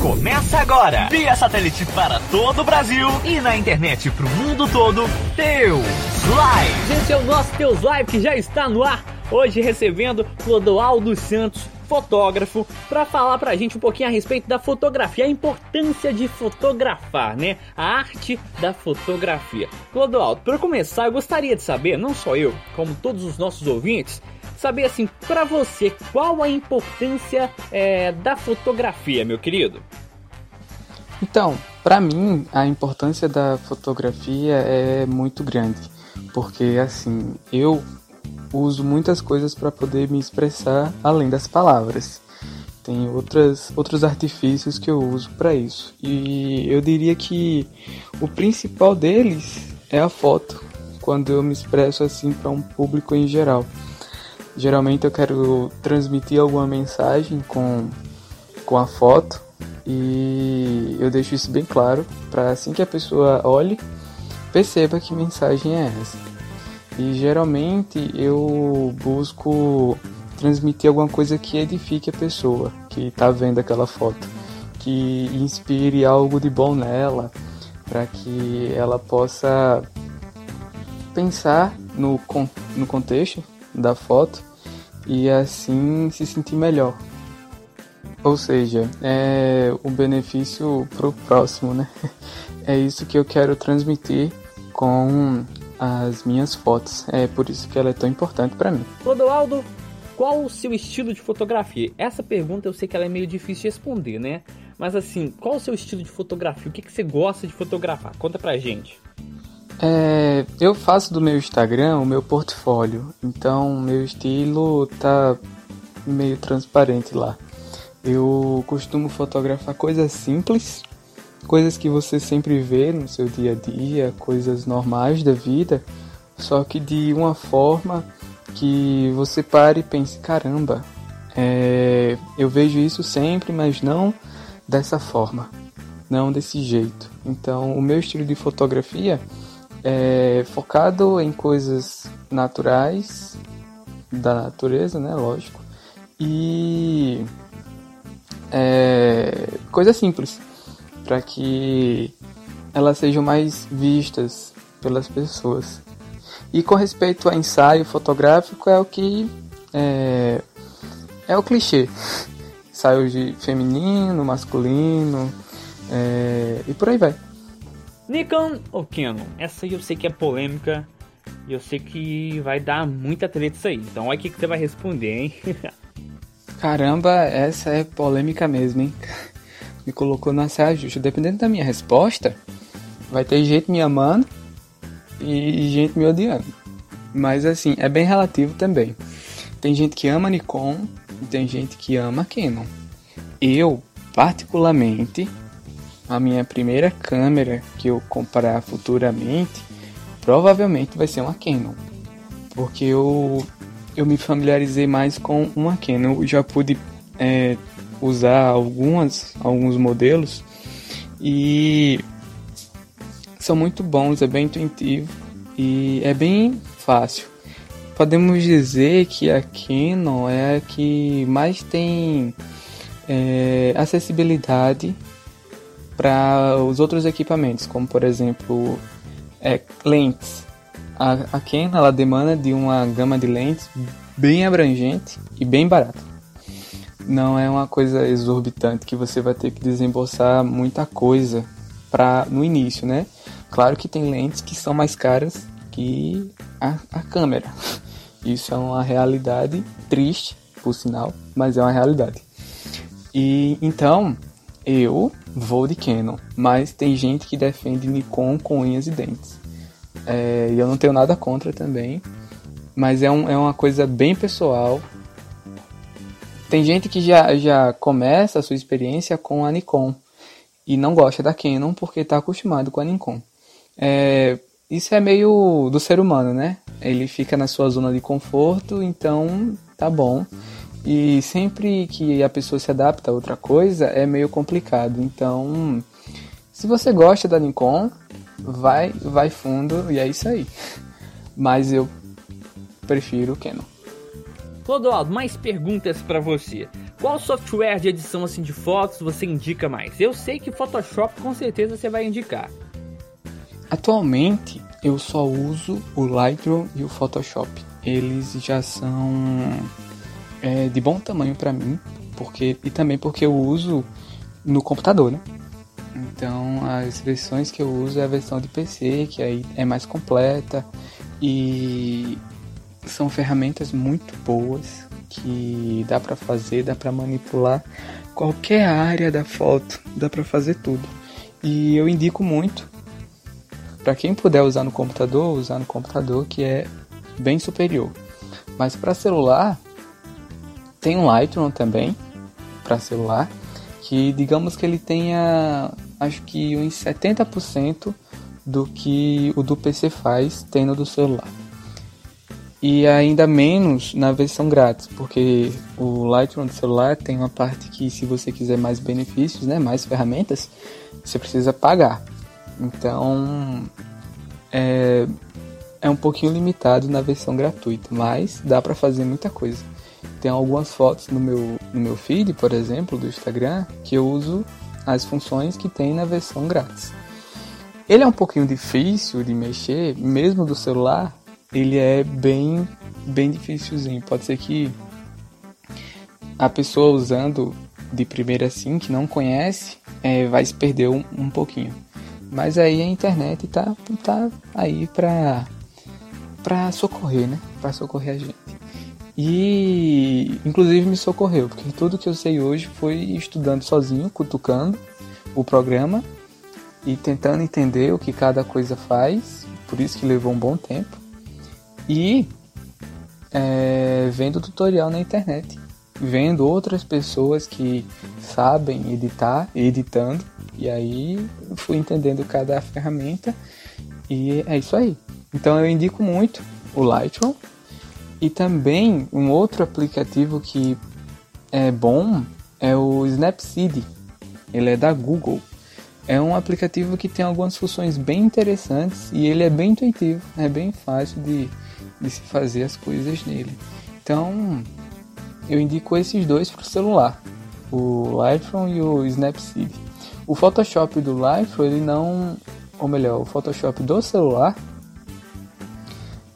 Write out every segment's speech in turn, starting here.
Começa agora, via satélite para todo o Brasil e na internet para o mundo todo, Teus Live. Gente, é o nosso Teus Live que já está no ar. Hoje recebendo Clodoaldo Santos, fotógrafo, para falar pra gente um pouquinho a respeito da fotografia, a importância de fotografar, né? A arte da fotografia. Clodoaldo, para começar, eu gostaria de saber, não só eu, como todos os nossos ouvintes, saber assim, para você, qual a importância é, da fotografia, meu querido? Então, para mim, a importância da fotografia é muito grande, porque assim, eu uso muitas coisas para poder me expressar além das palavras. Tem outras, outros artifícios que eu uso para isso. E eu diria que o principal deles é a foto, quando eu me expresso assim para um público em geral. Geralmente eu quero transmitir alguma mensagem com, com a foto e eu deixo isso bem claro para assim que a pessoa olhe, perceba que mensagem é essa. E geralmente eu busco transmitir alguma coisa que edifique a pessoa que está vendo aquela foto, que inspire algo de bom nela, para que ela possa pensar no, no contexto da foto e assim se sentir melhor. Ou seja, é o benefício pro próximo, né? É isso que eu quero transmitir com as minhas fotos. É por isso que ela é tão importante para mim. Clodoaldo, qual o seu estilo de fotografia? Essa pergunta eu sei que ela é meio difícil de responder, né? Mas assim, qual o seu estilo de fotografia? O que, que você gosta de fotografar? Conta pra gente. É, eu faço do meu Instagram o meu portfólio, então meu estilo tá meio transparente lá. Eu costumo fotografar coisas simples, coisas que você sempre vê no seu dia a dia, coisas normais da vida, só que de uma forma que você pare e pense: caramba, é, eu vejo isso sempre, mas não dessa forma, não desse jeito. Então, o meu estilo de fotografia é focado em coisas naturais da natureza, né? Lógico. E é, coisas simples para que elas sejam mais vistas pelas pessoas. E com respeito a ensaio fotográfico é o que é, é o clichê. Ensaio de feminino, masculino é, e por aí vai. Nikon ou Canon? Essa eu sei que é polêmica e eu sei que vai dar muita treta isso aí. Então olha o que você vai responder, hein? Caramba, essa é polêmica mesmo, hein? Me colocou na saia justa. Dependendo da minha resposta, vai ter gente me amando e gente me odiando. Mas assim, é bem relativo também. Tem gente que ama Nikon e tem gente que ama Canon. Eu, particularmente, a minha primeira câmera que eu comprar futuramente provavelmente vai ser uma Canon. Porque eu, eu me familiarizei mais com uma Canon. Eu já pude é, usar algumas, alguns modelos e são muito bons, é bem intuitivo e é bem fácil. Podemos dizer que a Canon é a que mais tem é, acessibilidade para os outros equipamentos, como por exemplo é, lentes. A, a ela demanda de uma gama de lentes bem abrangente e bem barata. Não é uma coisa exorbitante que você vai ter que desembolsar muita coisa para no início, né? Claro que tem lentes que são mais caras que a, a câmera. Isso é uma realidade triste, por sinal, mas é uma realidade. E então eu vou de Canon, mas tem gente que defende Nikon com unhas e dentes. É, e eu não tenho nada contra também, mas é, um, é uma coisa bem pessoal. Tem gente que já, já começa a sua experiência com a Nikon e não gosta da Canon porque está acostumado com a Nikon. É, isso é meio do ser humano, né? Ele fica na sua zona de conforto, então tá bom. E sempre que a pessoa se adapta a outra coisa é meio complicado. Então, se você gosta da Nikon, vai, vai fundo e é isso aí. Mas eu prefiro o Canon. Clodoaldo, mais perguntas para você. Qual software de edição assim de fotos você indica mais? Eu sei que Photoshop com certeza você vai indicar. Atualmente eu só uso o Lightroom e o Photoshop. Eles já são é, de bom tamanho para mim, porque e também porque eu uso no computador, né? Então as versões que eu uso é a versão de PC, que aí é mais completa e são ferramentas muito boas que dá para fazer, dá para manipular qualquer área da foto, dá para fazer tudo. E eu indico muito para quem puder usar no computador, usar no computador que é bem superior. Mas para celular tem um Lightroom também para celular que digamos que ele tenha acho que uns 70% do que o do PC faz tem no do celular e ainda menos na versão grátis, porque o Lightroom do celular tem uma parte que se você quiser mais benefícios, né, mais ferramentas, você precisa pagar. Então é, é um pouquinho limitado na versão gratuita, mas dá para fazer muita coisa. Tem algumas fotos no meu, no meu feed, por exemplo, do Instagram, que eu uso as funções que tem na versão grátis. Ele é um pouquinho difícil de mexer, mesmo do celular, ele é bem, bem difícilzinho. Pode ser que a pessoa usando de primeira assim, que não conhece, é, vai se perder um, um, pouquinho. Mas aí a internet tá, tá aí pra, pra socorrer, né? Pra socorrer a gente. E inclusive me socorreu, porque tudo que eu sei hoje foi estudando sozinho, cutucando o programa e tentando entender o que cada coisa faz. Por isso que levou um bom tempo e é, vendo tutorial na internet, vendo outras pessoas que sabem editar, editando, e aí fui entendendo cada ferramenta e é isso aí. Então eu indico muito o Lightroom e também um outro aplicativo que é bom é o Snapseed. Ele é da Google. É um aplicativo que tem algumas funções bem interessantes e ele é bem intuitivo, é bem fácil de de se fazer as coisas nele. Então, eu indico esses dois para o celular, o Lightroom e o Snapseed. O Photoshop do Lightroom, ele não, ou melhor, o Photoshop do celular,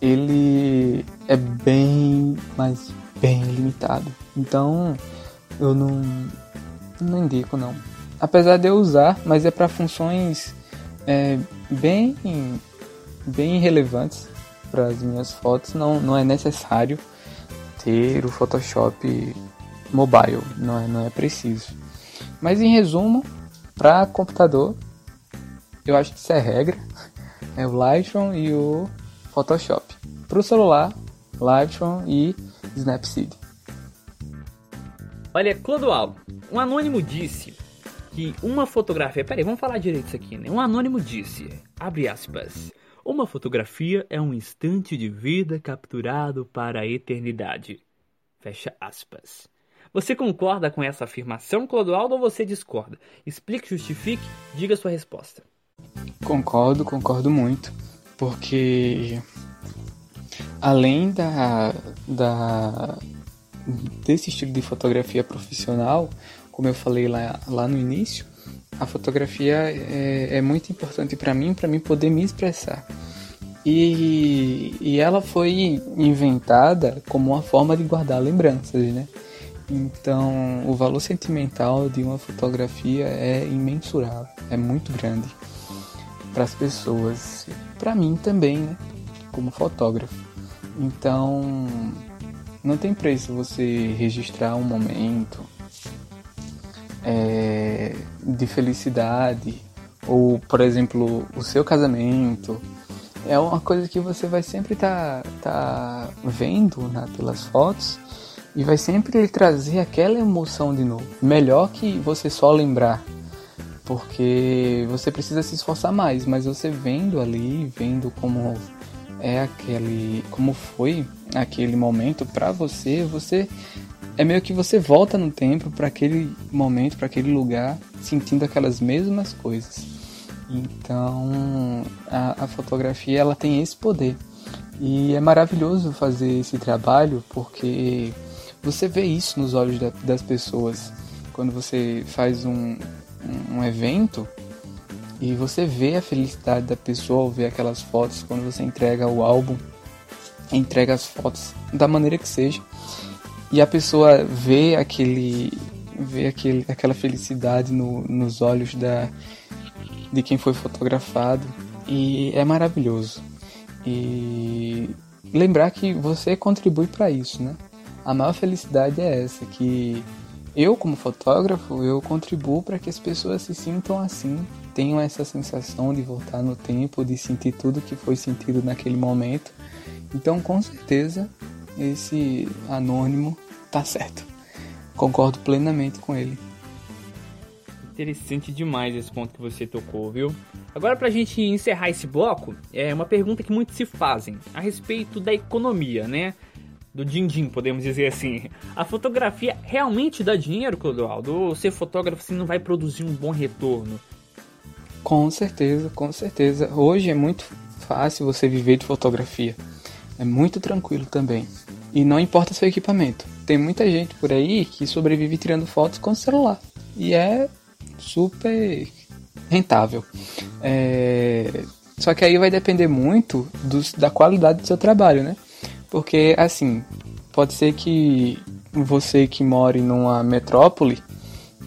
ele é bem, mas bem limitado. Então, eu não, não indico não. Apesar de eu usar, mas é para funções é, bem, bem relevantes para as minhas fotos não, não é necessário ter o Photoshop mobile, não é, não é preciso. Mas em resumo, para computador, eu acho que isso é regra, é o Lightroom e o Photoshop. Para o celular, Lightroom e Snapseed. Olha, Clodoaldo, um anônimo disse que uma fotografia. Peraí, vamos falar direito isso aqui, né? Um anônimo disse, abre aspas. Uma fotografia é um instante de vida capturado para a eternidade. Fecha aspas. Você concorda com essa afirmação, Clodoaldo, ou você discorda? Explique, justifique, diga sua resposta. Concordo, concordo muito, porque além da, da desse estilo de fotografia profissional, como eu falei lá, lá no início, a fotografia é, é muito importante para mim, para mim poder me expressar. E, e ela foi inventada como uma forma de guardar lembranças, né? Então, o valor sentimental de uma fotografia é imensurável, é muito grande para as pessoas, para mim também, né? Como fotógrafo. Então, não tem preço você registrar um momento, é, de felicidade, ou por exemplo, o seu casamento, é uma coisa que você vai sempre estar tá, tá vendo né, pelas fotos e vai sempre lhe trazer aquela emoção de novo. Melhor que você só lembrar, porque você precisa se esforçar mais, mas você vendo ali, vendo como é aquele, como foi aquele momento para você, você é meio que você volta no tempo para aquele momento, para aquele lugar, sentindo aquelas mesmas coisas. Então, a, a, fotografia ela tem esse poder. E é maravilhoso fazer esse trabalho porque você vê isso nos olhos da, das pessoas. Quando você faz um, um, evento e você vê a felicidade da pessoa ao ver aquelas fotos, quando você entrega o álbum, entrega as fotos da maneira que seja, e a pessoa vê aquele vê aquele, aquela felicidade no, nos olhos da, de quem foi fotografado e é maravilhoso. E lembrar que você contribui para isso, né? A maior felicidade é essa, que eu como fotógrafo, eu contribuo para que as pessoas se sintam assim, tenham essa sensação de voltar no tempo, de sentir tudo que foi sentido naquele momento. Então, com certeza, esse anônimo tá certo. Concordo plenamente com ele. Interessante demais esse ponto que você tocou, viu? Agora, pra gente encerrar esse bloco, é uma pergunta que muitos se fazem a respeito da economia, né? Do din-din, podemos dizer assim. A fotografia realmente dá dinheiro, Clodoaldo? Ou ser fotógrafo assim, não vai produzir um bom retorno? Com certeza, com certeza. Hoje é muito fácil você viver de fotografia. É muito tranquilo também. E não importa seu equipamento. Tem muita gente por aí que sobrevive tirando fotos com celular. E é super rentável. É... Só que aí vai depender muito dos, da qualidade do seu trabalho, né? Porque, assim, pode ser que você que mora numa metrópole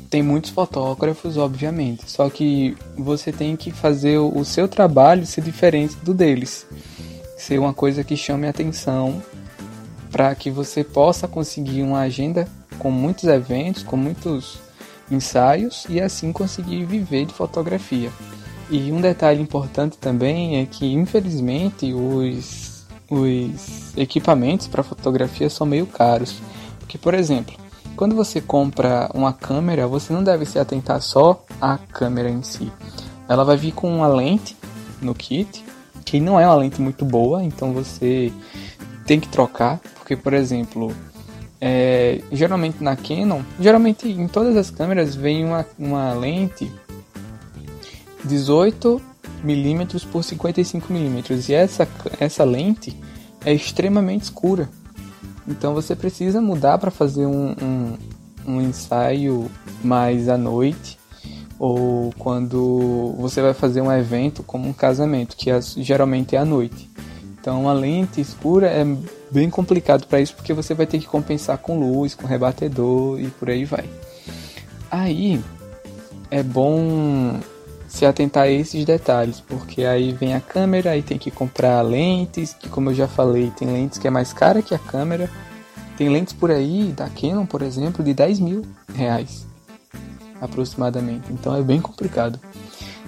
tem muitos fotógrafos, obviamente. Só que você tem que fazer o seu trabalho ser diferente do deles. Ser uma coisa que chame atenção para que você possa conseguir uma agenda com muitos eventos, com muitos ensaios e assim conseguir viver de fotografia. E um detalhe importante também é que, infelizmente, os, os equipamentos para fotografia são meio caros. Porque, por exemplo, quando você compra uma câmera, você não deve se atentar só à câmera em si. Ela vai vir com uma lente no kit, que não é uma lente muito boa, então você tem que trocar. Porque, por exemplo, é, geralmente na Canon, geralmente em todas as câmeras vem uma, uma lente 18 milímetros por 55 milímetros e essa, essa lente é extremamente escura. Então você precisa mudar para fazer um, um, um ensaio mais à noite ou quando você vai fazer um evento como um casamento, que é, geralmente é à noite. Então a lente escura é bem complicado para isso porque você vai ter que compensar com luz, com rebatedor e por aí vai. Aí é bom se atentar a esses detalhes, porque aí vem a câmera, aí tem que comprar lentes, que como eu já falei, tem lentes que é mais cara que a câmera. Tem lentes por aí, da Canon, por exemplo, de 10 mil reais aproximadamente. Então é bem complicado.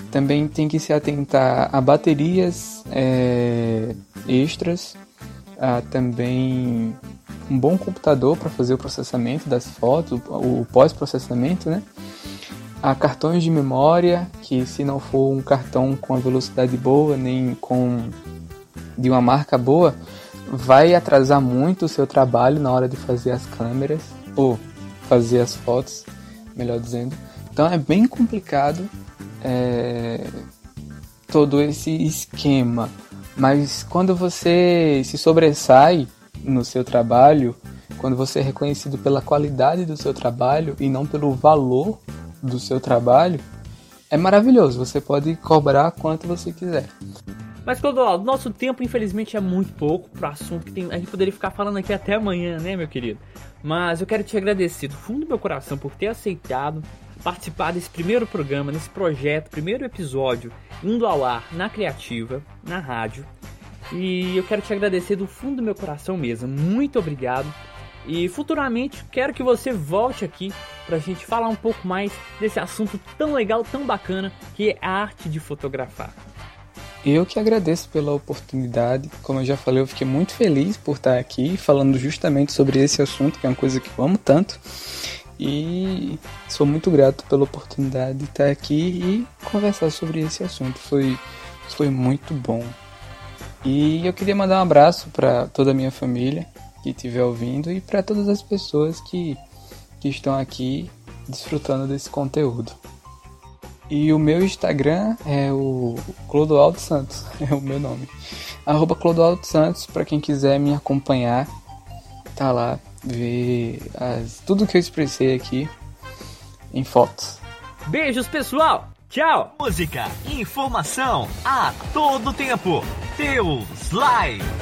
Também tem que se atentar a baterias é, extras, a também um bom computador para fazer o processamento das fotos, o pós-processamento, né? A cartões de memória, que se não for um cartão com a velocidade boa, nem com de uma marca boa, vai atrasar muito o seu trabalho na hora de fazer as câmeras ou fazer as fotos, melhor dizendo. Então é bem complicado é, todo esse esquema. Mas quando você se sobressai no seu trabalho, quando você é reconhecido pela qualidade do seu trabalho e não pelo valor do seu trabalho, é maravilhoso. Você pode cobrar quanto você quiser. Mas, Clodoaldo, nosso tempo, infelizmente, é muito pouco para assunto que tem... a gente poderia ficar falando aqui até amanhã, né, meu querido? Mas eu quero te agradecer do fundo do meu coração por ter aceitado participar desse primeiro programa, nesse projeto, primeiro episódio, indo ao ar na Criativa, na rádio. E eu quero te agradecer do fundo do meu coração mesmo. Muito obrigado. E futuramente quero que você volte aqui para a gente falar um pouco mais desse assunto tão legal, tão bacana que é a arte de fotografar. Eu que agradeço pela oportunidade. Como eu já falei, eu fiquei muito feliz por estar aqui falando justamente sobre esse assunto, que é uma coisa que eu amo tanto. E sou muito grato pela oportunidade de estar aqui e conversar sobre esse assunto. Foi, foi muito bom. E eu queria mandar um abraço para toda a minha família que estiver ouvindo e para todas as pessoas que, que estão aqui desfrutando desse conteúdo. E o meu Instagram é o Clodoaldo Santos, é o meu nome. Arroba Clodoaldo Santos, para quem quiser me acompanhar, tá lá ver as, tudo que eu expressei aqui em fotos. Beijos, pessoal! Tchau! Música, informação a todo tempo. Teus Live.